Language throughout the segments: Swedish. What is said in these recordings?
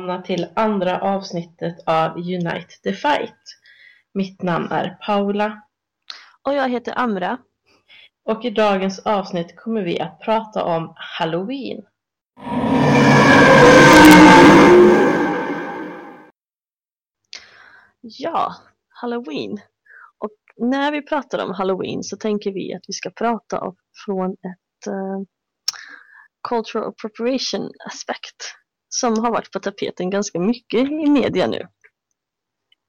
välkomna till andra avsnittet av Unite the Fight. Mitt namn är Paula. Och jag heter Amra. Och i dagens avsnitt kommer vi att prata om Halloween. Ja, Halloween. Och när vi pratar om Halloween så tänker vi att vi ska prata om från ett uh, cultural appropriation aspekt som har varit på tapeten ganska mycket i media nu.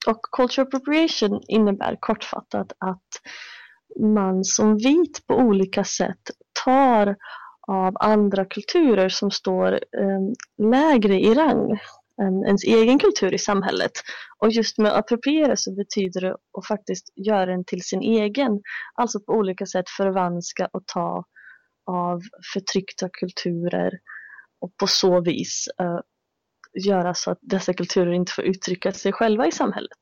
Och cultural appropriation innebär kortfattat att man som vit på olika sätt tar av andra kulturer som står eh, lägre i rang än ens egen kultur i samhället. Och just med appropriera så betyder det att faktiskt göra den till sin egen. Alltså på olika sätt förvanska och ta av förtryckta kulturer och på så vis uh, göra så att dessa kulturer inte får uttrycka sig själva i samhället.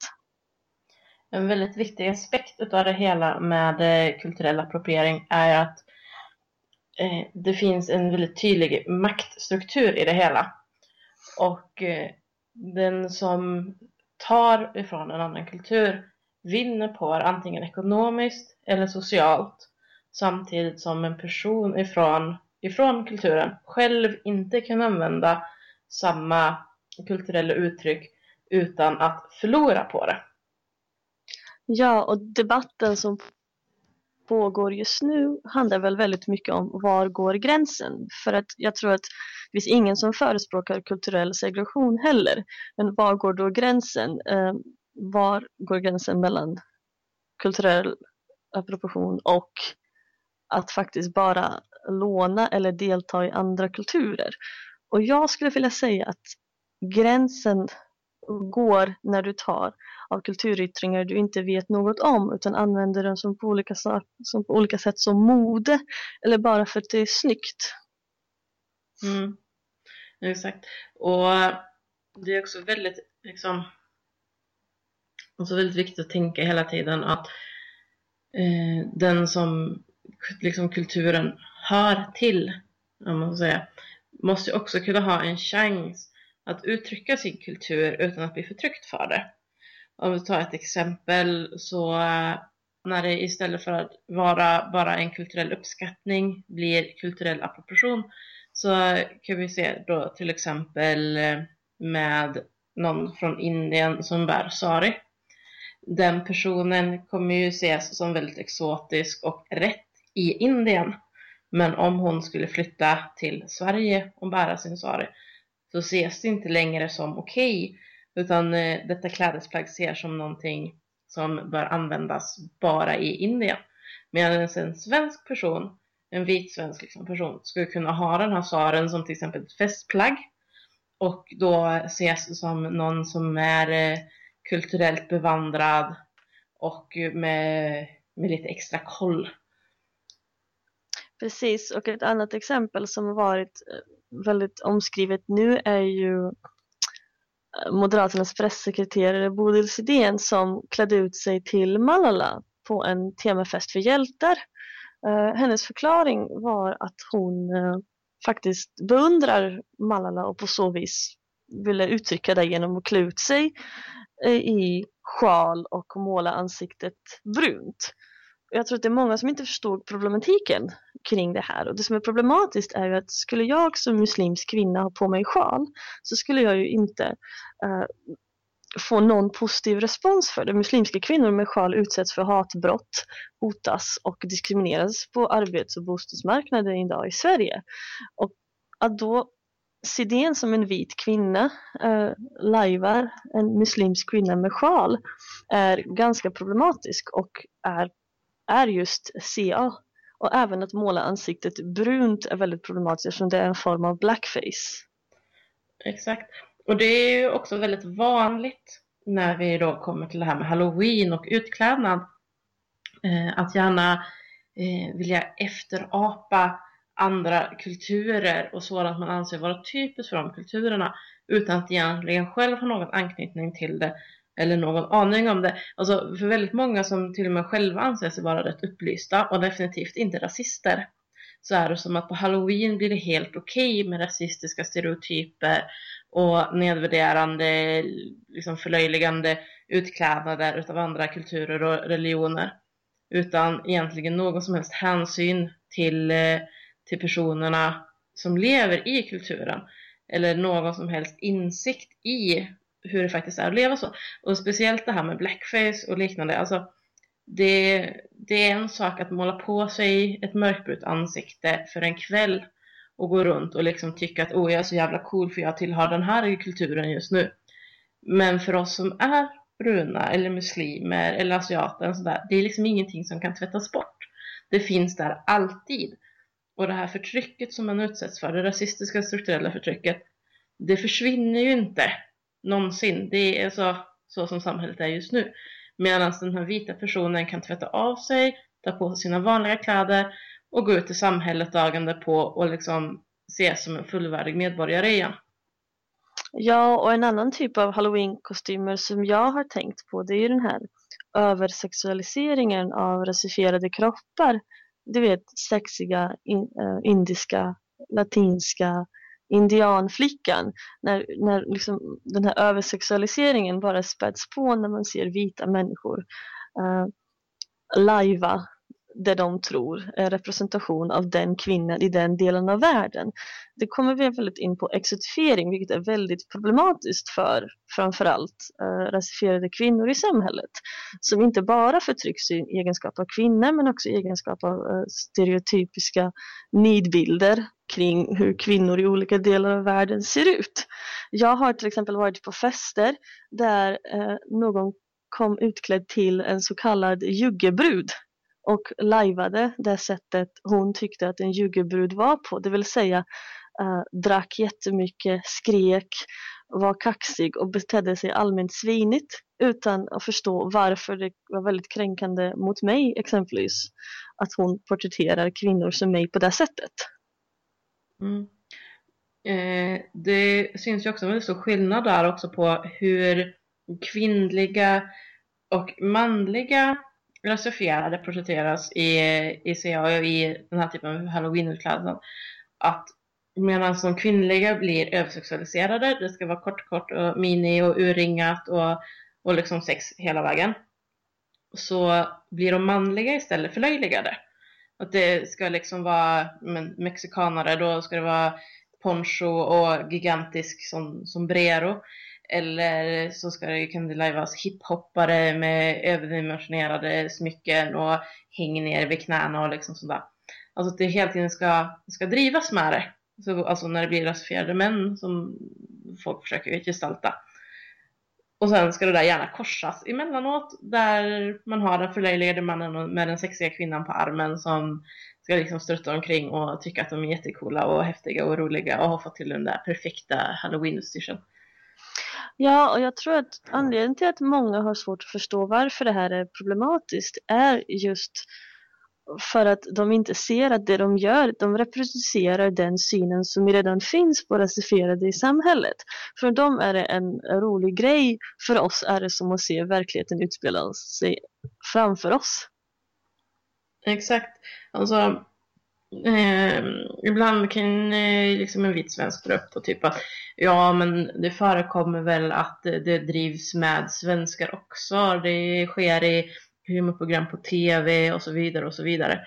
En väldigt viktig aspekt av det hela med eh, kulturell appropriering är att eh, det finns en väldigt tydlig maktstruktur i det hela. Och eh, den som tar ifrån en annan kultur vinner på det antingen ekonomiskt eller socialt samtidigt som en person ifrån, ifrån kulturen själv inte kan använda samma kulturella uttryck utan att förlora på det. Ja, och debatten som pågår just nu handlar väl väldigt mycket om var går gränsen? För att jag tror att det finns ingen som förespråkar kulturell segregation heller. Men var går då gränsen? Eh, var går gränsen mellan kulturell appropriation och att faktiskt bara låna eller delta i andra kulturer? Och jag skulle vilja säga att gränsen går när du tar av kulturyttringar du inte vet något om utan använder dem som på olika, som på olika sätt som mode eller bara för att det är snyggt. Mm. Exakt. Och det är också väldigt liksom också väldigt viktigt att tänka hela tiden att eh, den som liksom kulturen hör till, om man säga, måste också kunna ha en chans att uttrycka sin kultur utan att bli förtryckt för det. Om vi tar ett exempel så eh, när det istället för att vara bara en kulturell uppskattning blir kulturell appropriation så kan vi se då till exempel eh, med någon från Indien som bär sari. Den personen kommer ju ses som väldigt exotisk och rätt i Indien. Men om hon skulle flytta till Sverige och bära sin sari så ses det inte längre som okej okay, utan eh, detta klädesplagg ses som någonting som bör användas bara i Indien. Medan en svensk person, en vit svensk liksom person, skulle kunna ha den här saren som till exempel ett festplagg och då ses som någon som är eh, kulturellt bevandrad och eh, med, med lite extra koll Precis, och ett annat exempel som har varit eh, väldigt omskrivet nu är ju eh, Moderaternas pressekreterare Bodil Sidén som klädde ut sig till Malala på en temafest för hjältar. Eh, hennes förklaring var att hon faktiskt beundrar Malala och på så vis ville uttrycka det genom att klä ut sig i sjal och måla ansiktet brunt jag tror att det är många som inte förstod problematiken kring det här och det som är problematiskt är ju att skulle jag som muslimsk kvinna ha på mig sjal så skulle jag ju inte uh, få någon positiv respons för det. Muslimska kvinnor med sjal utsätts för hatbrott, hotas och diskrimineras på arbets och bostadsmarknaden idag i Sverige. Och att då Sidén som en vit kvinna uh, lajvar en muslimsk kvinna med sjal är ganska problematisk och är är just CA. Och även att måla ansiktet brunt är väldigt problematiskt eftersom det är en form av blackface. Exakt. Och det är ju också väldigt vanligt när vi då kommer till det här med halloween och utklädnad. Eh, att gärna eh, vilja efterapa andra kulturer och sådant man anser vara typiskt för de kulturerna utan att egentligen själv ha någon anknytning till det eller någon aning om det. Alltså för väldigt många som till och med själva anser sig vara rätt upplysta och definitivt inte rasister så är det som att på halloween blir det helt okej okay med rasistiska stereotyper och nedvärderande, liksom förlöjligande utklädnader utav andra kulturer och religioner. Utan egentligen någon som helst hänsyn till, eh, till personerna som lever i kulturen. Eller någon som helst insikt i hur det faktiskt är att leva så. Och speciellt det här med blackface och liknande. Alltså, det, det är en sak att måla på sig ett mörkbrunt ansikte för en kväll och gå runt och liksom tycka att oh, jag är så jävla cool för jag tillhör den här kulturen just nu. Men för oss som är bruna eller muslimer eller asiater och sådär, det är liksom ingenting som kan tvättas bort. Det finns där alltid. Och det här förtrycket som man utsätts för, det rasistiska strukturella förtrycket, det försvinner ju inte någonsin. Det är så, så som samhället är just nu. Medan den här vita personen kan tvätta av sig, ta på sig sina vanliga kläder och gå ut i samhället dagen därpå och liksom ses som en fullvärdig medborgare igen. Ja, och en annan typ av halloween-kostymer som jag har tänkt på det är ju den här översexualiseringen av rasifierade kroppar. Du vet, sexiga in, eh, indiska, latinska indianflickan. När, när liksom den här översexualiseringen bara späds på när man ser vita människor uh, lajva det de tror är representation av den kvinnan i den delen av världen. Det kommer vi väldigt in på exotifiering vilket är väldigt problematiskt för framförallt eh, rasifierade kvinnor i samhället som inte bara förtrycks i egenskap av kvinnor men också i egenskap av eh, stereotypiska nidbilder kring hur kvinnor i olika delar av världen ser ut. Jag har till exempel varit på fester där eh, någon kom utklädd till en så kallad juggebrud och lajvade det sättet hon tyckte att en juggebrud var på, det vill säga äh, drack jättemycket, skrek, var kaxig och betedde sig allmänt svinigt utan att förstå varför det var väldigt kränkande mot mig exempelvis att hon porträtterar kvinnor som mig på det sättet. Mm. Eh, det syns ju också en väldigt stor skillnad där också på hur kvinnliga och manliga rasifierade porträtteras i, i CA och i den här typen av halloween-utklädnad. Att medan de kvinnliga blir översexualiserade, det ska vara kort, kort och mini och urringat och, och liksom sex hela vägen. Så blir de manliga istället förlöjligade. Att det ska liksom vara men, mexikanare, då ska det vara poncho och gigantisk som sombrero. Eller så ska det, kan det lajvas hiphoppare med överdimensionerade smycken och häng ner vid knäna och liksom sådär. Alltså att det hela tiden ska, ska drivas med det. Så, alltså när det blir rasifierade män som folk försöker gestalta. Och sen ska det där gärna korsas emellanåt där man har den förlöjligade mannen med den sexiga kvinnan på armen som ska liksom strutta omkring och tycka att de är jättekola och häftiga och roliga och har fått till den där perfekta halloween-utstyrseln. Ja, och jag tror att anledningen till att många har svårt att förstå varför det här är problematiskt är just för att de inte ser att det de gör, de reproducerar den synen som redan finns på rasifierade i samhället. För dem är det en rolig grej, för oss är det som att se verkligheten utspela sig framför oss. Exakt. Alltså, Eh, ibland kan eh, liksom en vit svensk dra upp och typ att ja men det förekommer väl att det, det drivs med svenskar också. Det sker i humorprogram på tv och så vidare och så vidare.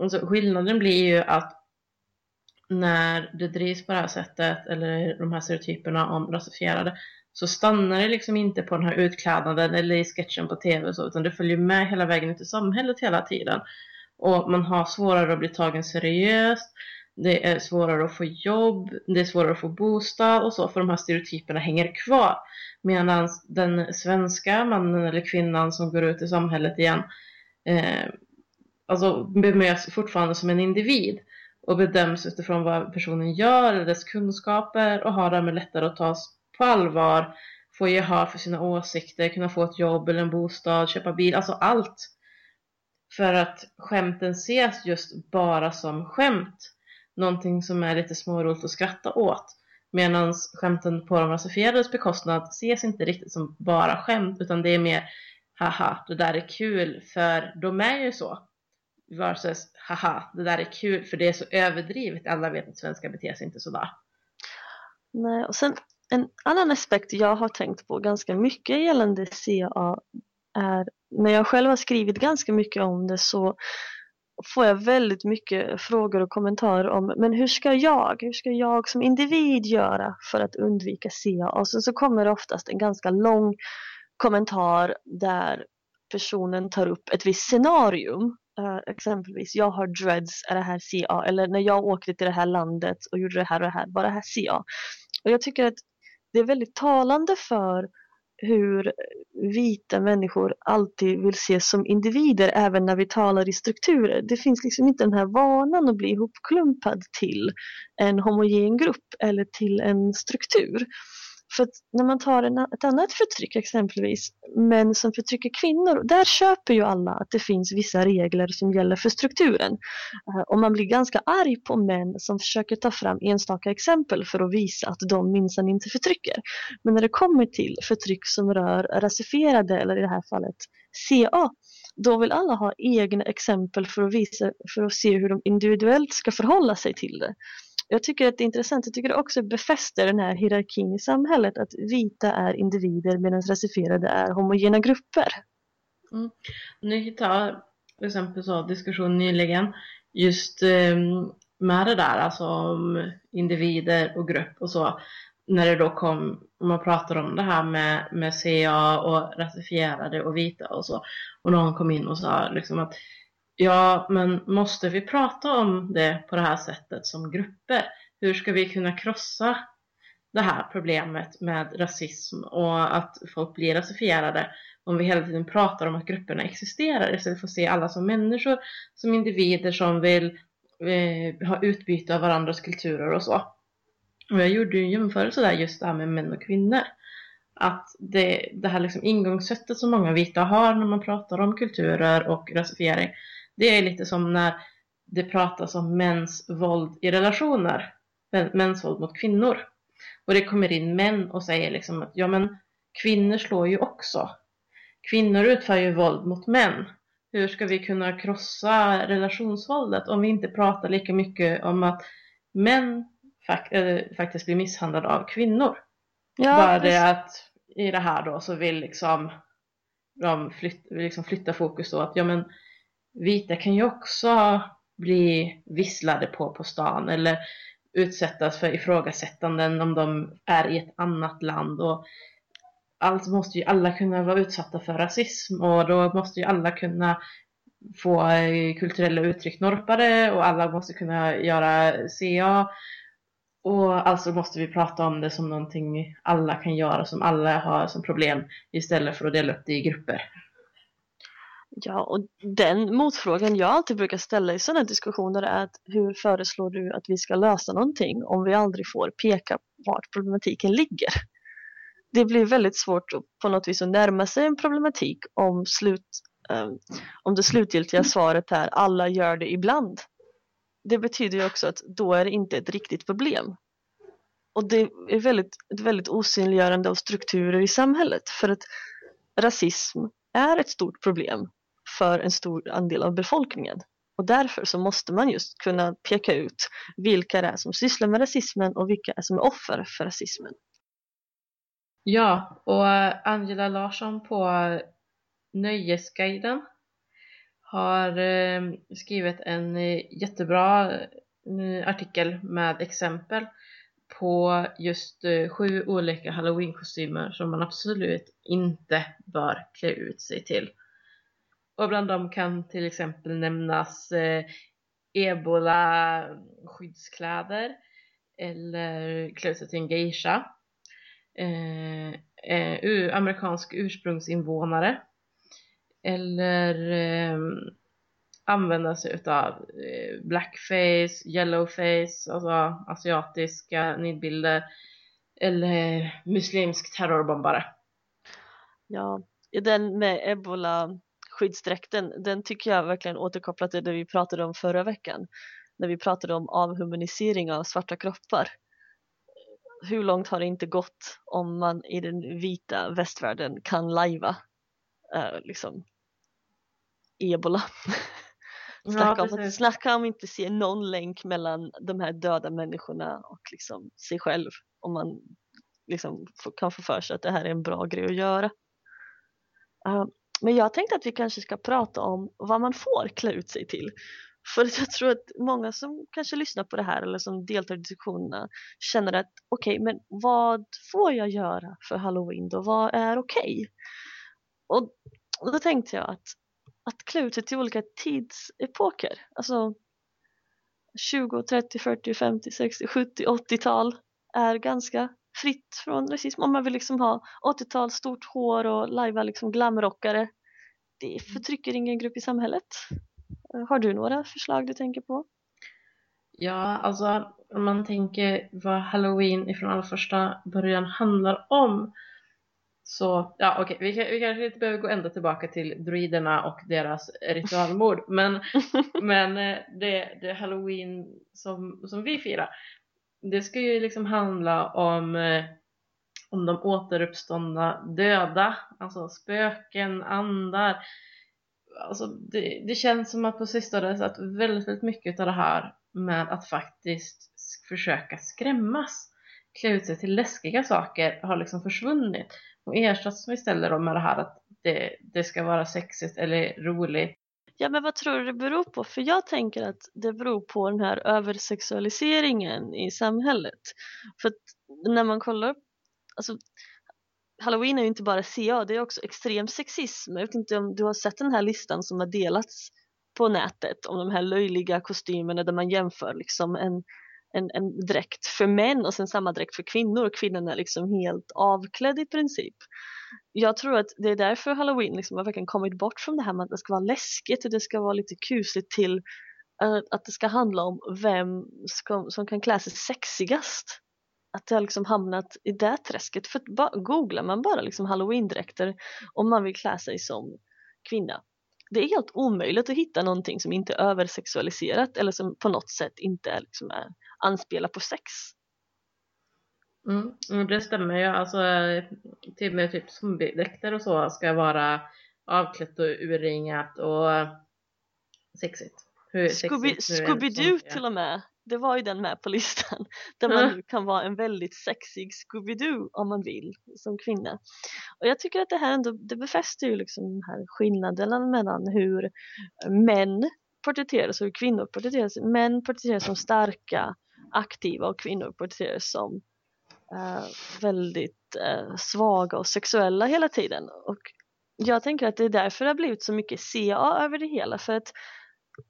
Alltså, skillnaden blir ju att när det drivs på det här sättet eller de här stereotyperna om rasifierade så stannar det liksom inte på den här utklädnaden eller i sketchen på tv och så utan det följer med hela vägen ut i samhället hela tiden och man har svårare att bli tagen seriöst. Det är svårare att få jobb, det är svårare att få bostad och så för de här stereotyperna hänger kvar. Medan den svenska mannen eller kvinnan som går ut i samhället igen eh, alltså bemöts fortfarande som en individ och bedöms utifrån vad personen gör, eller dess kunskaper och har därmed lättare att tas på allvar, få gehör för sina åsikter, kunna få ett jobb eller en bostad, köpa bil, alltså allt. För att skämten ses just bara som skämt. Någonting som är lite småroligt att skratta åt. Medan skämten på de rasifierades bekostnad ses inte riktigt som bara skämt utan det är mer haha, det där är kul för de är ju så. Versus haha, det där är kul för det är så överdrivet. Alla vet att svenskar beter sig inte sådär. Nej, och sen en annan aspekt jag har tänkt på ganska mycket gällande CA är när jag själv har skrivit ganska mycket om det så får jag väldigt mycket frågor och kommentarer om men hur ska jag, hur ska jag som individ göra för att undvika CA? Och sen så kommer det oftast en ganska lång kommentar där personen tar upp ett visst scenarium. Uh, exempelvis, jag har dreads, är det här CA? Eller när jag åkte till det här landet och gjorde det här och det här, var det här CA? Och jag tycker att det är väldigt talande för hur vita människor alltid vill ses som individer även när vi talar i strukturer. Det finns liksom inte den här vanan att bli ihopklumpad till en homogen grupp eller till en struktur. För när man tar en, ett annat förtryck exempelvis, män som förtrycker kvinnor, där köper ju alla att det finns vissa regler som gäller för strukturen. Eh, och man blir ganska arg på män som försöker ta fram enstaka exempel för att visa att de minsann inte förtrycker. Men när det kommer till förtryck som rör rasifierade, eller i det här fallet CA, då vill alla ha egna exempel för att, visa, för att se hur de individuellt ska förhålla sig till det jag tycker att det är intressant, jag tycker det också befäster den här hierarkin i samhället att vita är individer medan rasifierade är homogena grupper. Mm. Nu hittade jag till exempel så diskussion nyligen just um, med det där, alltså om individer och grupp och så. När det då kom, om man pratar om det här med, med CA och rasifierade och vita och så. Och någon kom in och sa liksom att Ja, men måste vi prata om det på det här sättet som grupper? Hur ska vi kunna krossa det här problemet med rasism och att folk blir rasifierade om vi hela tiden pratar om att grupperna existerar istället för att se alla som människor, som individer som vill eh, ha utbyte av varandras kulturer och så. Och jag gjorde ju en jämförelse där just det här med män och kvinnor. Att det, det här liksom ingångssättet som många vita har när man pratar om kulturer och rasifiering det är lite som när det pratas om mäns våld i relationer, mäns våld mot kvinnor. Och det kommer in män och säger liksom att ja men kvinnor slår ju också. Kvinnor utför ju våld mot män. Hur ska vi kunna krossa relationsvåldet om vi inte pratar lika mycket om att män fak äh, faktiskt blir misshandlade av kvinnor? Ja, Bara det att i det här då så vill liksom de flyt, liksom flytta fokus då att ja men vita kan ju också bli visslade på på stan eller utsättas för ifrågasättanden om de är i ett annat land och alltså måste ju alla kunna vara utsatta för rasism och då måste ju alla kunna få eh, kulturella uttryck norpade och alla måste kunna göra CA och alltså måste vi prata om det som någonting alla kan göra, som alla har som problem istället för att dela upp det i grupper. Ja, och den motfrågan jag alltid brukar ställa i sådana diskussioner är att hur föreslår du att vi ska lösa någonting om vi aldrig får peka vart problematiken ligger? Det blir väldigt svårt på något vis att närma sig en problematik om, slut, um, om det slutgiltiga svaret är alla gör det ibland. Det betyder ju också att då är det inte ett riktigt problem. Och det är väldigt, ett väldigt osynliggörande av strukturer i samhället för att rasism är ett stort problem för en stor andel av befolkningen. Och därför så måste man just kunna peka ut vilka det är som sysslar med rasismen och vilka är som är offer för rasismen. Ja, och Angela Larsson på Nöjesguiden har eh, skrivit en eh, jättebra eh, artikel med exempel på just sju olika halloween-kostymer som man absolut inte bör klä ut sig till. Och bland dem kan till exempel nämnas eh, ebola-skyddskläder eller klä sig till en geisha. Eh, eh, amerikansk ursprungsinvånare eller eh, använda sig utav eh, blackface, yellowface, alltså asiatiska nidbilder eller muslimsk terrorbombare. Ja, i den med ebola skyddsdräkten, den tycker jag verkligen återkopplar till det vi pratade om förra veckan när vi pratade om avhumanisering av svarta kroppar. Hur långt har det inte gått om man i den vita västvärlden kan lajva uh, liksom ebola? snacka, ja, om att, snacka om inte se någon länk mellan de här döda människorna och liksom sig själv om man liksom kan få för sig att det här är en bra grej att göra. Uh, men jag tänkte att vi kanske ska prata om vad man får klä ut sig till. För jag tror att många som kanske lyssnar på det här eller som deltar i diskussionerna känner att okej, okay, men vad får jag göra för halloween då? Vad är okej? Okay? Och, då tänkte jag att, att klä ut sig till olika tidsepoker, alltså 20, 30, 40, 50, 60, 70, 80-tal är ganska fritt från rasism. Om man vill liksom ha 80-tal, stort hår och lajva liksom glamrockare. Det mm. förtrycker ingen grupp i samhället. Har du några förslag du tänker på? Ja, alltså om man tänker vad halloween ifrån allra första början handlar om så, ja okej, okay. vi, vi kanske inte behöver gå ända tillbaka till druiderna och deras ritualmord men, men eh, det, det halloween som, som vi firar det ska ju liksom handla om eh, om de återuppståndna döda, alltså spöken, andar alltså det, det känns som att på sistone att väldigt, väldigt mycket av det här med att faktiskt försöka skrämmas klä ut sig till läskiga saker har liksom försvunnit och ersatts istället med det här att det, det ska vara sexigt eller roligt. Ja men vad tror du det beror på? För jag tänker att det beror på den här översexualiseringen i samhället. För att när man kollar, alltså Halloween är ju inte bara CA, det är också extrem sexism. Jag vet inte om du har sett den här listan som har delats på nätet om de här löjliga kostymerna där man jämför liksom en, en, en dräkt för män och sen samma dräkt för kvinnor och kvinnan är liksom helt avklädd i princip. Jag tror att det är därför halloween liksom har verkligen kommit bort från det här med att det ska vara läskigt och det ska vara lite kusligt till eh, att det ska handla om vem ska, som kan klä sig sexigast att det har liksom hamnat i det träsket. För googlar man bara liksom halloween-dräkter om man vill klä sig som kvinna. Det är helt omöjligt att hitta någonting som inte är översexualiserat eller som på något sätt inte är, liksom är anspelar på sex. Mm, det stämmer ju. Alltså, till och med typ zombiedräkter och så ska vara avklätt och urringat och sexigt. Scooby-Doo till och med det var ju den med på listan där man nu kan vara en väldigt sexig Scooby-Doo om man vill som kvinna. Och jag tycker att det här ändå det befäster ju liksom de här skillnaderna mellan hur män porträtteras och hur kvinnor porträtteras. Män porträtteras som starka, aktiva och kvinnor porträtteras som uh, väldigt uh, svaga och sexuella hela tiden. Och jag tänker att det är därför det har blivit så mycket CA över det hela för att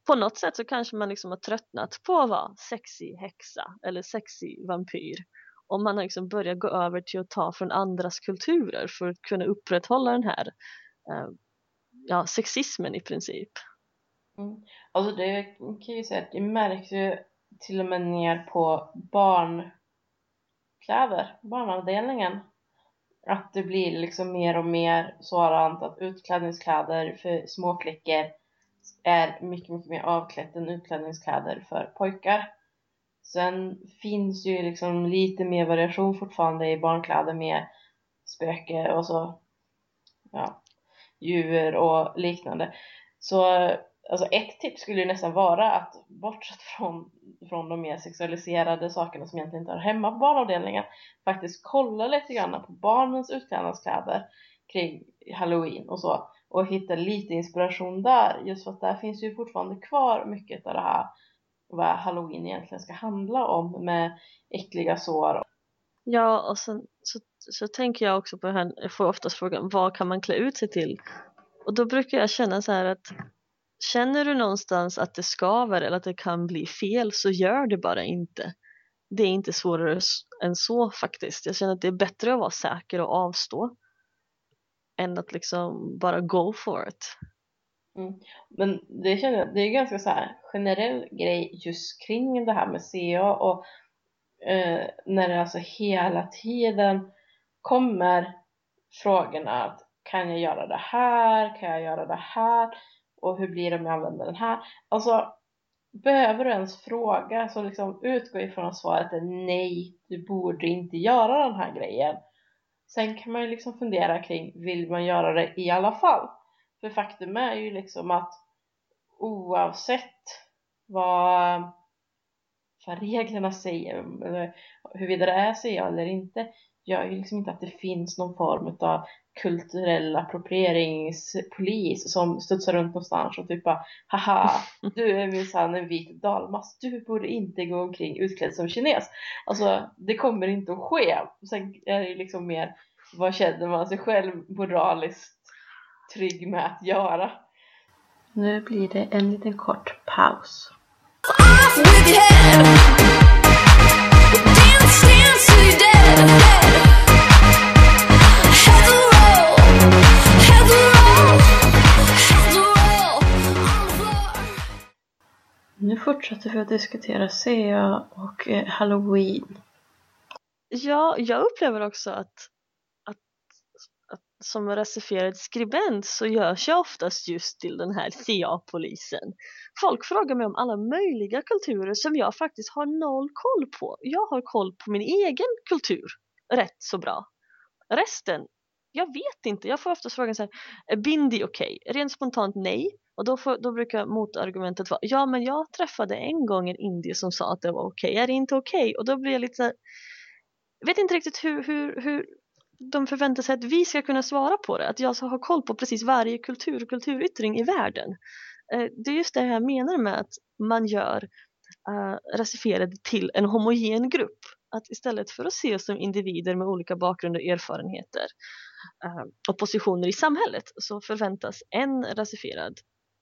på något sätt så kanske man liksom har tröttnat på att vara sexig häxa eller sexig vampyr och man har liksom börjat gå över till att ta från andras kulturer för att kunna upprätthålla den här eh, ja, sexismen i princip. Mm. Alltså det kan jag ju säga att det märks ju till och med ner på barnkläder, barnavdelningen att det blir liksom mer och mer sådant att utklädningskläder för småflickor är mycket, mycket mer avklätt än utklädningskläder för pojkar. Sen finns ju liksom lite mer variation fortfarande i barnkläder med spöke och så ja, djur och liknande. Så alltså ett tips skulle ju nästan vara att bortsett från, från de mer sexualiserade sakerna som egentligen inte hör hemma på barnavdelningen faktiskt kolla lite grann på barnens utklädnadskläder kring halloween och så och hitta lite inspiration där just för att där finns ju fortfarande kvar mycket av det här vad halloween egentligen ska handla om med äckliga sår. Ja och sen så, så tänker jag också på det här, jag får oftast frågan vad kan man klä ut sig till? Och då brukar jag känna så här att känner du någonstans att det skaver eller att det kan bli fel så gör det bara inte. Det är inte svårare än så faktiskt. Jag känner att det är bättre att vara säker och avstå än att liksom bara go for it. Mm. Men det känner jag, det är ganska så här generell grej just kring det här med CA och eh, när det alltså hela tiden kommer frågorna att kan jag göra det här, kan jag göra det här och hur blir det om jag använder den här? Alltså behöver du ens fråga så liksom utgå ifrån att svaret är nej, du borde inte göra den här grejen Sen kan man ju liksom fundera kring, vill man göra det i alla fall? För faktum är ju liksom att oavsett vad, vad reglerna säger, eller huruvida det är CA eller inte, gör ju liksom inte att det finns någon form av kulturell approprieringspolis som studsar runt någonstans och typ bara haha du är minsann en vit dalmas. Du borde inte gå omkring utklädd som kines. Alltså det kommer inte att ske. Sen är det liksom mer vad känner man sig själv moraliskt trygg med att göra? Nu blir det en liten kort paus fortsätter vi att diskutera SEA och eh, Halloween. Ja, jag upplever också att, att, att som recifierad skribent så görs jag oftast just till den här CA-polisen. Folk frågar mig om alla möjliga kulturer som jag faktiskt har noll koll på. Jag har koll på min egen kultur rätt så bra. Resten, jag vet inte. Jag får ofta frågan så här, är bindi okej? Okay? Rent spontant nej. Och då, får, då brukar motargumentet vara, ja men jag träffade en gång en indier som sa att det var okej, okay. är det inte okej? Okay? Och då blir jag lite så här, vet inte riktigt hur, hur, hur de förväntar sig att vi ska kunna svara på det, att jag ska ha koll på precis varje kultur och kulturyttring i världen. Eh, det är just det jag menar med att man gör eh, uh, rasifierade till en homogen grupp. Att istället för att se oss som individer med olika bakgrunder och erfarenheter Ehm, oppositioner och positioner i samhället så förväntas en rasifierad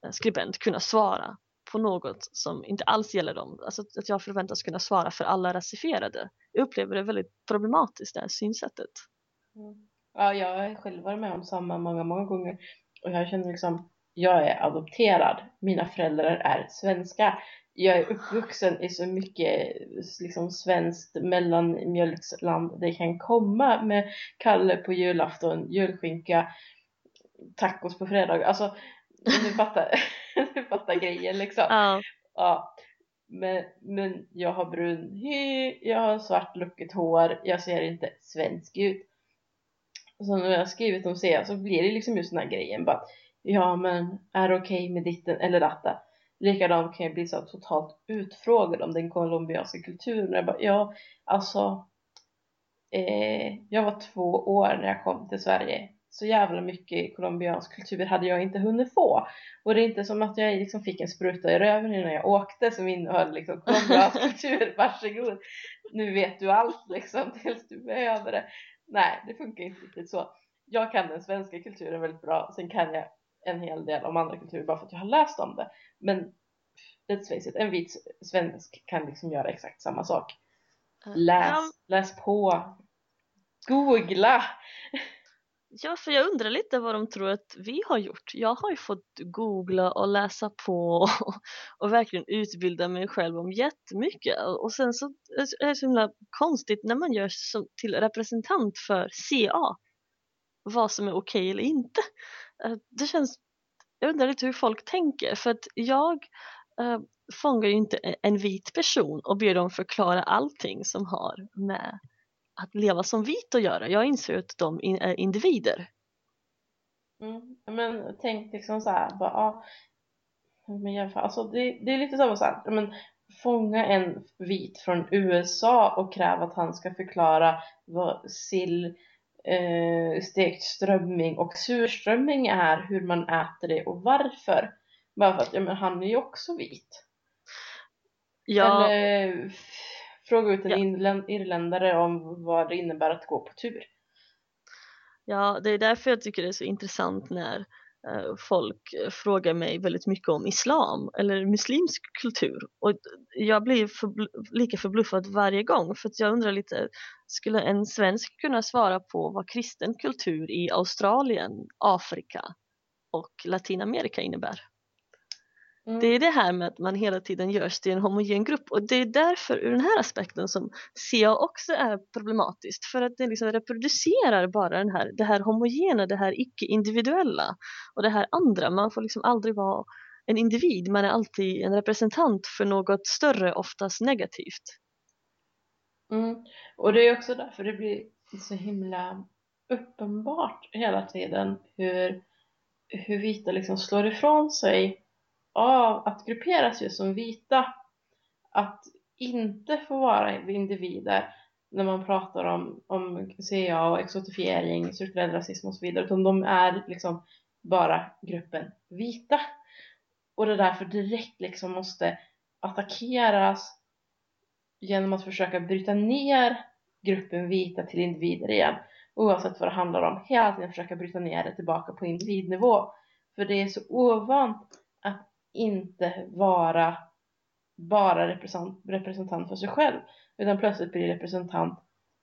eh, skribent kunna svara på något som inte alls gäller dem. Alltså att jag förväntas kunna svara för alla rasifierade. Jag upplever det väldigt problematiskt det här synsättet. Mm. Ja, jag har själv varit med om samma många, många gånger och jag känner liksom jag är adopterad, mina föräldrar är svenska jag är uppvuxen i så mycket liksom svenskt mellanmjölksland det kan komma med Kalle på julafton, julskinka, tacos på fredag. Alltså du fattar, du fattar grejen liksom. Ja. ja. Men, men jag har brun hy, jag har svart lockigt hår, jag ser inte svensk ut. Så när jag har skrivit om C så blir det liksom just den här grejen bara Ja men är det okej okay med ditten eller datta? Likadant kan jag bli så totalt utfrågad om den colombianska kulturen. Jag bara, ja alltså eh, jag var två år när jag kom till Sverige så jävla mycket colombiansk kultur hade jag inte hunnit få. Och det är inte som att jag liksom fick en spruta i röven innan jag åkte som innehöll liksom colombiansk kultur, varsågod. Nu vet du allt liksom tills du behöver det. Nej, det funkar inte riktigt så. Jag kan den svenska kulturen väldigt bra, sen kan jag en hel del om andra kulturer bara för att jag har läst om det. Men let's face it, en vit svensk kan liksom göra exakt samma sak. Läs, läs på, googla! Ja, för jag undrar lite vad de tror att vi har gjort. Jag har ju fått googla och läsa på och, och verkligen utbilda mig själv om jättemycket. Och sen så är det så himla konstigt när man görs som, till representant för CA vad som är okej okay eller inte. Eh, det känns, jag undrar lite hur folk tänker för att jag äh, fångar ju inte en vit person och ber dem förklara allting som har med att leva som vit att göra. Jag inser att de är individer. Mm, men tänk liksom så här, bara, ja, men alltså det, det är lite samma sak, men fånga en vit från USA och kräva att han ska förklara vad sill, eh, stekt strömming och surströmming är, hur man äter det och varför. Bara för att ja, men han är ju också vit. Ja. Eller fråga ut en ja. irländare om vad det innebär att gå på tur. Ja, det är därför jag tycker det är så intressant när Eh, folk eh, frågar mig väldigt mycket om islam eller muslimsk kultur och jag blir förbl lika förbluffad varje gång för att jag undrar lite skulle en svensk kunna svara på vad kristen kultur i Australien, Afrika och Latinamerika innebär? Mm. Det är det här med att man hela tiden görs till en homogen grupp och det är därför ur den här aspekten som CA också är problematiskt för att det liksom reproducerar bara den här, det här homogena, det här icke-individuella och det här andra. Man får liksom aldrig vara en individ, man är alltid en representant för något större, oftast negativt. Mm. Och det är också därför det blir så himla uppenbart hela tiden hur, hur vita liksom slår ifrån sig av att grupperas just som vita, att inte få vara individer, när man pratar om, om CA och exotifiering, strukturell rasism och så vidare. Utan de är liksom bara gruppen vita. Och det därför direkt liksom måste attackeras genom att försöka bryta ner gruppen vita till individer igen. Oavsett vad det handlar om. Hela tiden försöka bryta ner det tillbaka på individnivå. För det är så ovant inte vara bara representant, för sig själv utan plötsligt blir representant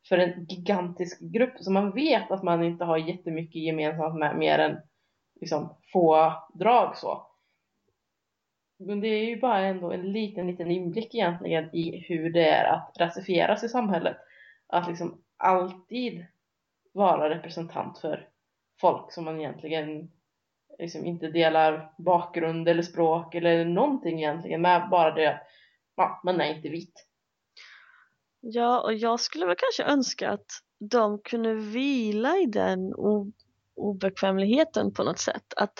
för en gigantisk grupp som man vet att man inte har jättemycket gemensamt med mer än liksom få drag så. Men det är ju bara ändå en liten, liten inblick egentligen i hur det är att rasifieras i samhället. Att liksom alltid vara representant för folk som man egentligen liksom inte delar bakgrund eller språk eller någonting egentligen med bara det att ja, man är inte vit. Ja, och jag skulle väl kanske önska att de kunde vila i den obekvämligheten på något sätt. Att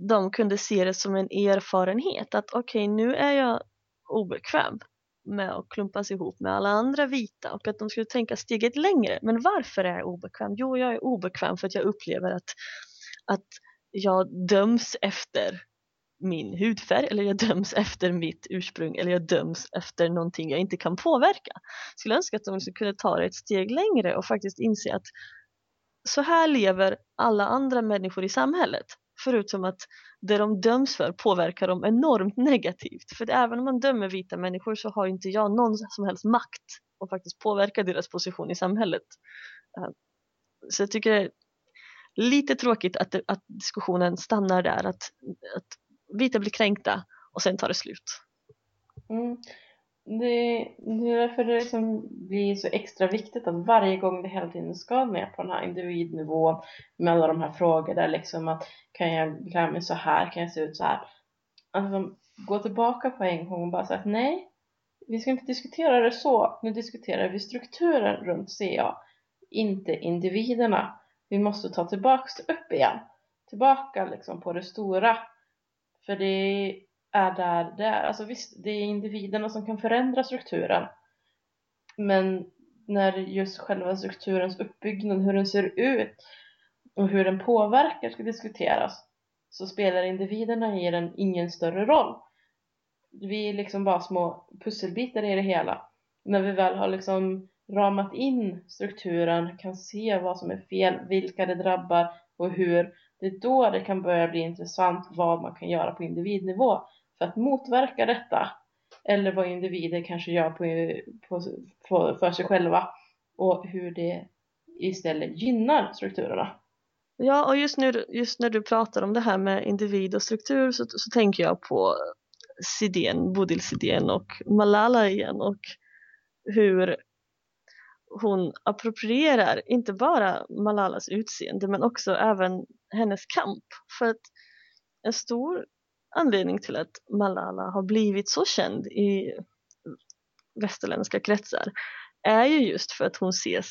de kunde se det som en erfarenhet att okej, okay, nu är jag obekväm med att klumpas ihop med alla andra vita och att de skulle tänka steget längre. Men varför är jag obekväm? Jo, jag är obekväm för att jag upplever att, att jag döms efter min hudfärg eller jag döms efter mitt ursprung eller jag döms efter någonting jag inte kan påverka. Jag skulle önska att de skulle kunna ta det ett steg längre och faktiskt inse att så här lever alla andra människor i samhället. Förutom att det de döms för påverkar dem enormt negativt. För även om man dömer vita människor så har inte jag någon som helst makt att faktiskt påverka deras position i samhället. Eh, så jag tycker det är lite tråkigt att, att diskussionen stannar där att, att vita blir kränkta och sen tar det slut. Mm. Det, det är därför det liksom blir så extra viktigt att varje gång det hela tiden ska ner på den här individnivån med alla de här frågorna där liksom att kan jag klä mig så här, kan jag se ut så här? Alltså gå tillbaka på en gång och bara säga att nej vi ska inte diskutera det så, nu diskuterar vi strukturen runt CA inte individerna vi måste ta tillbaks upp igen tillbaka liksom på det stora för det är där det är. Alltså visst, det är individerna som kan förändra strukturen. Men när just själva strukturens uppbyggnad, hur den ser ut och hur den påverkar ska diskuteras så spelar individerna i den ingen större roll. Vi är liksom bara små pusselbitar i det hela. När vi väl har liksom ramat in strukturen, kan se vad som är fel, vilka det drabbar och hur, det är då det kan börja bli intressant vad man kan göra på individnivå för att motverka detta eller vad individer kanske gör på, på, på, för sig själva och hur det istället gynnar strukturerna. Ja, och just, nu, just när du pratar om det här med individ och struktur så, så tänker jag på Sidén, Bodil Sidén och Malala igen och hur hon approprierar inte bara Malalas utseende men också även hennes kamp för att en stor anledning till att Malala har blivit så känd i västerländska kretsar är ju just för att hon ses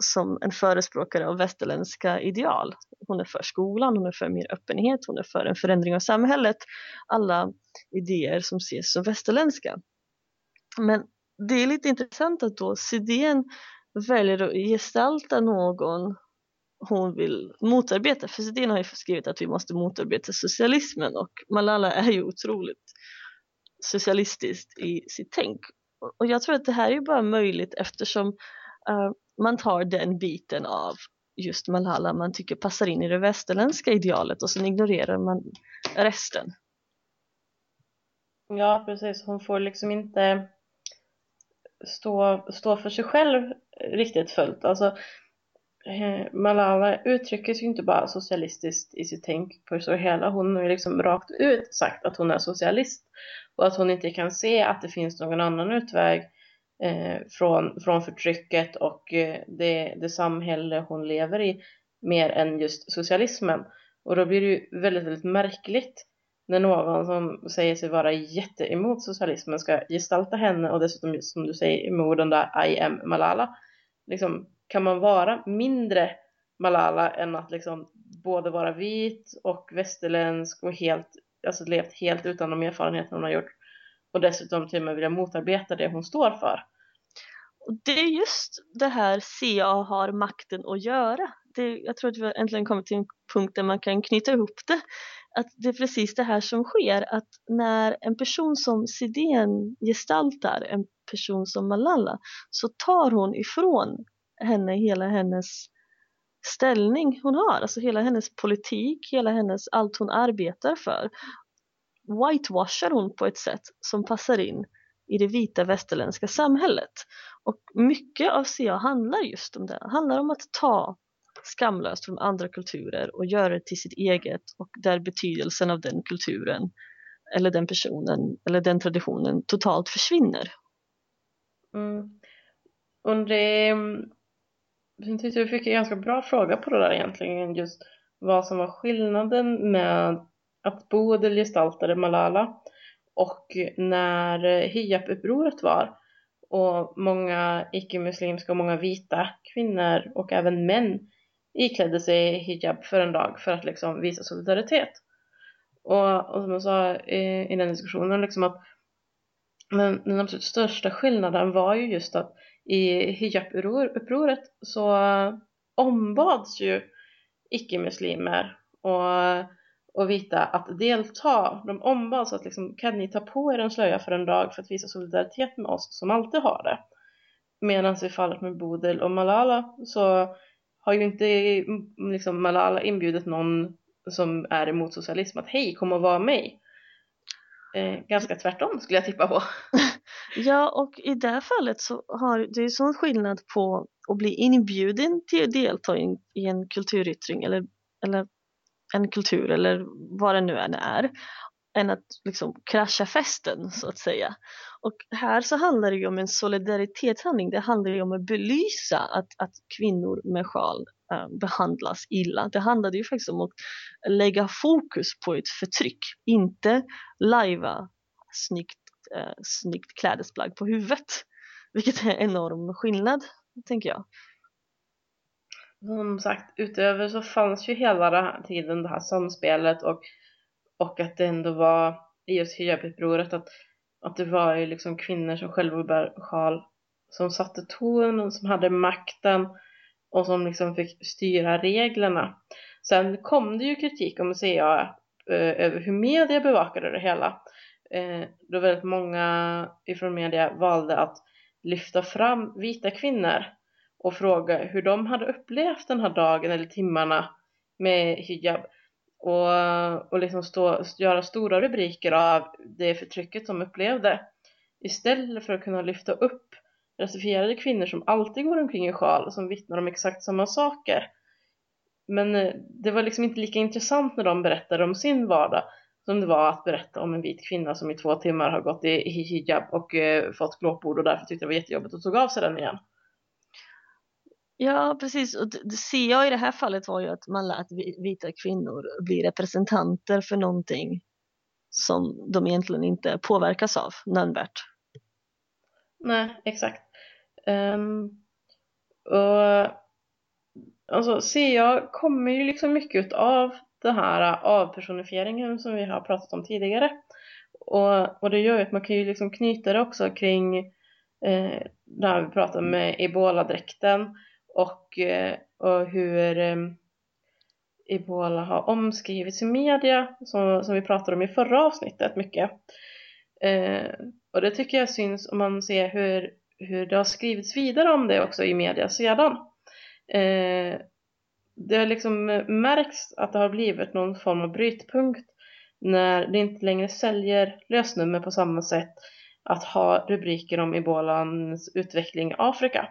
som en förespråkare av västerländska ideal. Hon är för skolan, hon är för mer öppenhet, hon är för en förändring av samhället. Alla idéer som ses som västerländska. Men det är lite intressant att då Sidén väljer att gestalta någon hon vill motarbeta. För CDn har ju skrivit att vi måste motarbeta socialismen och Malala är ju otroligt socialistiskt i sitt tänk. Och jag tror att det här är bara möjligt eftersom uh, man tar den biten av just Malala man tycker passar in i det västerländska idealet och sen ignorerar man resten. Ja, precis. Hon får liksom inte stå, stå för sig själv riktigt fullt. Alltså, eh, Malala uttrycker sig inte bara socialistiskt i sitt tänk på så hela. Hon har liksom rakt ut sagt att hon är socialist och att hon inte kan se att det finns någon annan utväg eh, från, från förtrycket och eh, det, det samhälle hon lever i mer än just socialismen. Och då blir det ju väldigt, väldigt märkligt när någon som säger sig vara jätteemot socialismen ska gestalta henne och dessutom som du säger emot den där I am Malala liksom kan man vara mindre Malala än att liksom både vara vit och västerländsk och helt, alltså levt helt utan de erfarenheter hon har gjort och dessutom till och med vilja motarbeta det hon står för. Det är just det här CA har makten att göra. Det, jag tror att vi har äntligen kommit till en punkt där man kan knyta ihop det. Att det är precis det här som sker, att när en person som Sidén gestaltar en person som Malala så tar hon ifrån henne hela hennes ställning hon har, alltså hela hennes politik, hela hennes allt hon arbetar för whitewashar hon på ett sätt som passar in i det vita västerländska samhället. Och mycket av CA handlar just om det, handlar om att ta skamlöst från andra kulturer och göra det till sitt eget och där betydelsen av den kulturen eller den personen eller den traditionen totalt försvinner. Mm. Och ehm, det jag tyckte vi fick en ganska bra fråga på det där egentligen just vad som var skillnaden med att Bodil gestaltade Malala och när hijab-upproret var och många icke-muslimska och många vita kvinnor och även män iklädde sig hijab för en dag för att liksom visa solidaritet. Och, och som jag sa i, i den diskussionen liksom att men den absolut största skillnaden var ju just att i hijab-upproret så ombads ju icke-muslimer och, och vita att delta. De ombads att liksom, kan ni ta på er en slöja för en dag för att visa solidaritet med oss som alltid har det. Medan i fallet med Bodil och Malala så har ju inte mm, mm, liksom, Malala inbjudit någon som är emot socialism att hej kom och var mig. Eh, ganska tvärtom skulle jag tippa på. Ja, och i det här fallet så har det ju sån skillnad på att bli inbjuden till att delta i en, i en kulturyttring eller, eller en kultur eller vad det nu än är än att liksom krascha festen så att säga. Och här så handlar det ju om en solidaritetshandling. Det handlar ju om att belysa att, att kvinnor med sjal äh, behandlas illa. Det handlade ju faktiskt om att lägga fokus på ett förtryck, inte lajva snyggt äh, snyggt klädesplagg på huvudet. Vilket är en enorm skillnad, tänker jag. Som sagt, utöver så fanns ju hela den här tiden det här samspelet och, och att det ändå var i just hijabupproret att, att det var ju liksom kvinnor som själva bär sjal som satte tonen, som hade makten och som liksom fick styra reglerna. Sen kom det ju kritik om CIA eh, över hur media bevakade det hela eh, då väldigt många ifrån media valde att lyfta fram vita kvinnor och fråga hur de hade upplevt den här dagen eller timmarna med hijab och, och liksom stå, göra stora rubriker av det förtrycket de upplevde istället för att kunna lyfta upp rasifierade kvinnor som alltid går omkring i sjal och som vittnar om exakt samma saker. Men eh, det var liksom inte lika intressant när de berättade om sin vardag som det var att berätta om en vit kvinna som i två timmar har gått i hijab och eh, fått glåpord och därför tyckte det var jättejobbigt och tog av sig den igen. Ja, precis. Och det, det ser jag i det här fallet var ju att man lät vita kvinnor bli representanter för någonting som de egentligen inte påverkas av nämnvärt. Nej, exakt. Um, och alltså, CA kommer ju liksom mycket av den här äh, avpersonifieringen som vi har pratat om tidigare. Och, och det gör ju att man kan ju liksom knyta det också kring eh, här vi pratade med ebola-dräkten och, eh, och hur ehm, ebola har omskrivits i media som, som vi pratade om i förra avsnittet mycket. Eh, och det tycker jag syns om man ser hur, hur det har skrivits vidare om det också i media sedan. Eh, det har liksom eh, märkts att det har blivit någon form av brytpunkt när det inte längre säljer lösnummer på samma sätt att ha rubriker om ebolans utveckling i Afrika.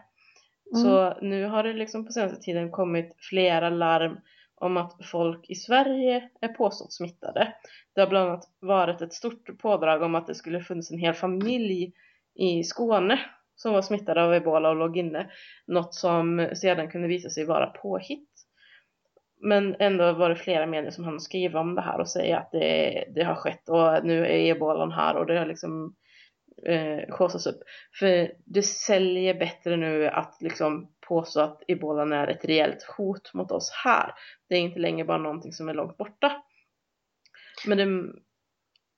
Mm. Så nu har det liksom på senaste tiden kommit flera larm om att folk i Sverige är påstått smittade. Det har bland annat varit ett stort pådrag om att det skulle funnits en hel familj i Skåne som var smittade av ebola och låg inne. Något som sedan kunde visa sig vara påhitt. Men ändå var det flera medier som hann skriva om det här och säga att det, det har skett och nu är ebolan här och det har liksom eh, skjutsats upp. För det säljer bättre nu att liksom påstå att ebolan är ett reellt hot mot oss här. Det är inte längre bara någonting som är långt borta. Men det,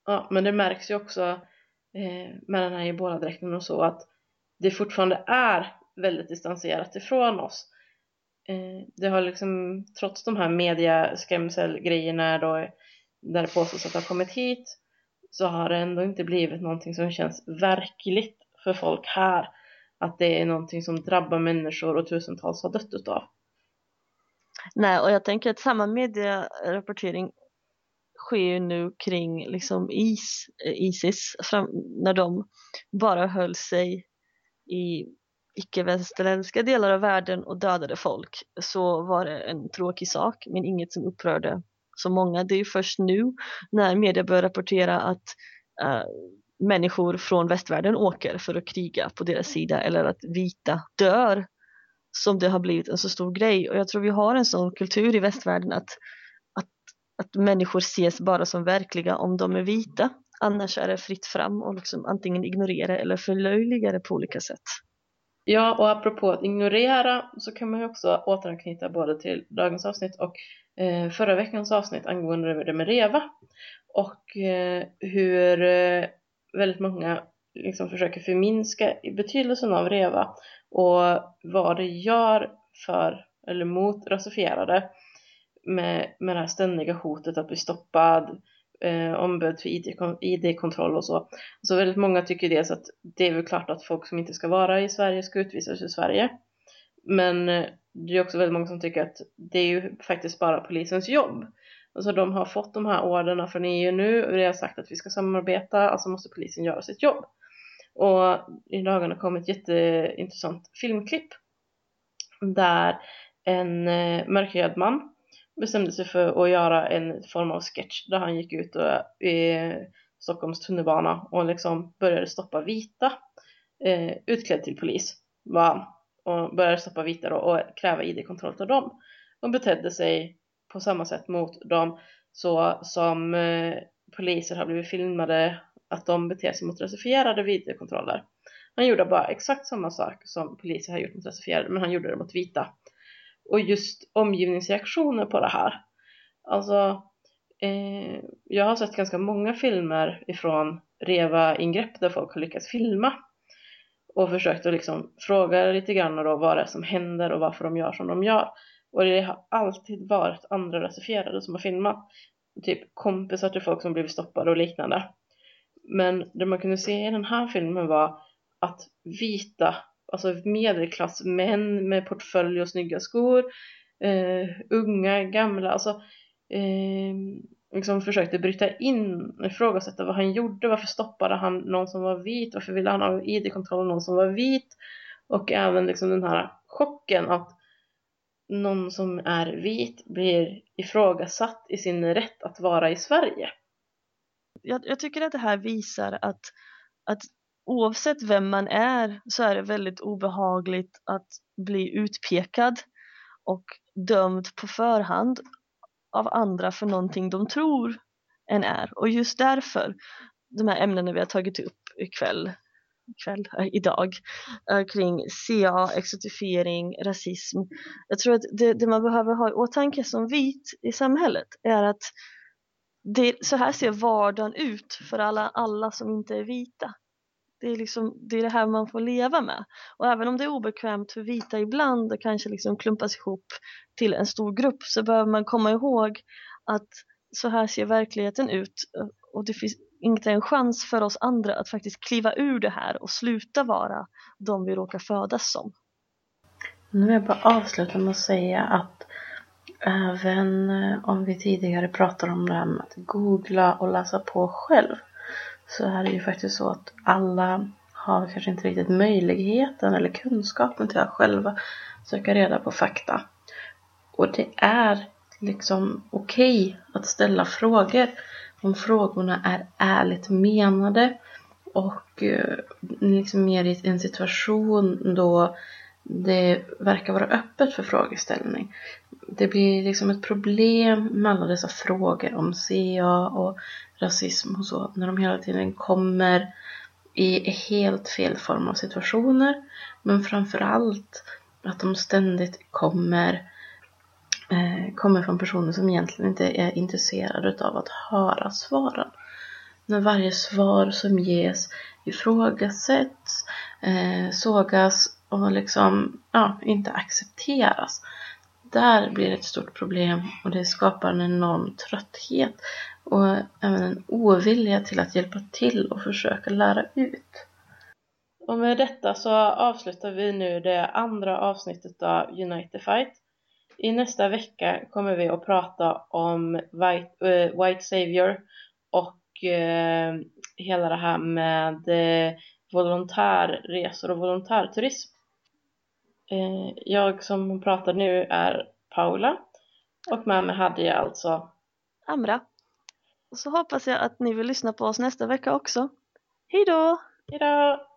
ja, men det märks ju också eh, med den här eboladräkten och så att det fortfarande är väldigt distanserat ifrån oss. Eh, det har liksom, trots de här mediaskrämselgrejerna då, där det påstås att det har kommit hit, så har det ändå inte blivit någonting som känns verkligt för folk här. Att det är någonting som drabbar människor och tusentals har dött utav. Nej, och jag tänker att samma medierapportering sker nu kring liksom is, eh, Isis fram, när de bara höll sig i icke-västerländska delar av världen och dödade folk så var det en tråkig sak men inget som upprörde så många. Det är först nu när media börjar rapportera att uh, människor från västvärlden åker för att kriga på deras sida eller att vita dör som det har blivit en så stor grej och jag tror vi har en sån kultur i västvärlden att, att, att människor ses bara som verkliga om de är vita annars är det fritt fram och liksom antingen ignorera eller förlöjliga det på olika sätt. Ja, och apropå att ignorera så kan man ju också återanknyta både till dagens avsnitt och eh, förra veckans avsnitt angående det med REVA. Och eh, hur eh, väldigt många liksom försöker förminska betydelsen av REVA och vad det gör för eller mot rasifierade med, med det här ständiga hotet att bli stoppad, eh, ombud för ID-kontroll och så. Så väldigt många tycker dels att det är väl klart att folk som inte ska vara i Sverige ska utvisas ur Sverige. Men eh, det är också väldigt många som tycker att det är ju faktiskt bara polisens jobb. Alltså de har fått de här orderna från EU nu och det har sagt att vi ska samarbeta, alltså måste polisen göra sitt jobb. Och i dagarna kom ett jätteintressant filmklipp där en eh, mörkhyad man bestämde sig för att göra en form av sketch där han gick ut och, i Stockholms tunnelbana och liksom började stoppa vita eh, utklädd till polis va? och började stoppa vita då och kräva id-kontroll av dem och betedde sig på samma sätt mot dem så som eh, poliser har blivit filmade att de beter sig mot rasifierade videokontroller. Han gjorde bara exakt samma sak som poliser har gjort mot rasifierade men han gjorde det mot vita och just omgivningsreaktioner på det här. Alltså, eh, jag har sett ganska många filmer ifrån REVA-ingrepp där folk har lyckats filma och försökt att liksom fråga lite grann då vad det är som händer och varför de gör som de gör. Och det har alltid varit andra rasifierade som har filmat. Typ kompisar till folk som blivit stoppade och liknande. Men det man kunde se i den här filmen var att vita alltså medelklassmän med portfölj och snygga skor, eh, unga, gamla, alltså eh, liksom försökte bryta in och ifrågasätta vad han gjorde, varför stoppade han någon som var vit, varför ville han ha id-kontroll av någon som var vit och även liksom den här chocken att någon som är vit blir ifrågasatt i sin rätt att vara i Sverige. Jag, jag tycker att det här visar att, att oavsett vem man är så är det väldigt obehagligt att bli utpekad och dömd på förhand av andra för någonting de tror en är och just därför de här ämnena vi har tagit upp ikväll kväll, äh, eh, idag äh, kring CA, exotifiering, rasism. Jag tror att det, det, man behöver ha i åtanke som vit i samhället är att det, så här ser vardagen ut för alla, alla som inte är vita. Det är, liksom, det är det här man får leva med. Och även om det är obekvämt för vita ibland och kanske liksom klumpas ihop till en stor grupp så behöver man komma ihåg att så här ser verkligheten ut och det finns inte en chans för oss andra att faktiskt kliva ur det här och sluta vara de vi råkar födas som. Nu vill jag bara avsluta med att säga att även om vi tidigare pratade om det här med att googla och läsa på själv så är det ju faktiskt så att alla har kanske inte riktigt möjligheten eller kunskapen till att själva söka reda på fakta. Och det är liksom okej okay att ställa frågor om frågorna är ärligt menade och eh, liksom mer i en situation då det verkar vara öppet för frågeställning. Det blir liksom ett problem med alla dessa frågor om CA och rasism och så när de hela tiden kommer i helt fel form av situationer men framförallt att de ständigt kommer eh, kommer från personer som egentligen inte är intresserade av att höra svaren. när varje svar som ges ifrågasätts, eh, sågas och liksom ja, inte accepteras. Där blir det ett stort problem och det skapar en enorm trötthet och även en ovilja till att hjälpa till och försöka lära ut. Och med detta så avslutar vi nu det andra avsnittet av United Fight. I nästa vecka kommer vi att prata om White, uh, White Savior och uh, hela det här med uh, volontärresor och volontärturism. Jag som pratar nu är Paula och med mig hade jag alltså Amra. Och så hoppas jag att ni vill lyssna på oss nästa vecka också. Hej då! Hejdå!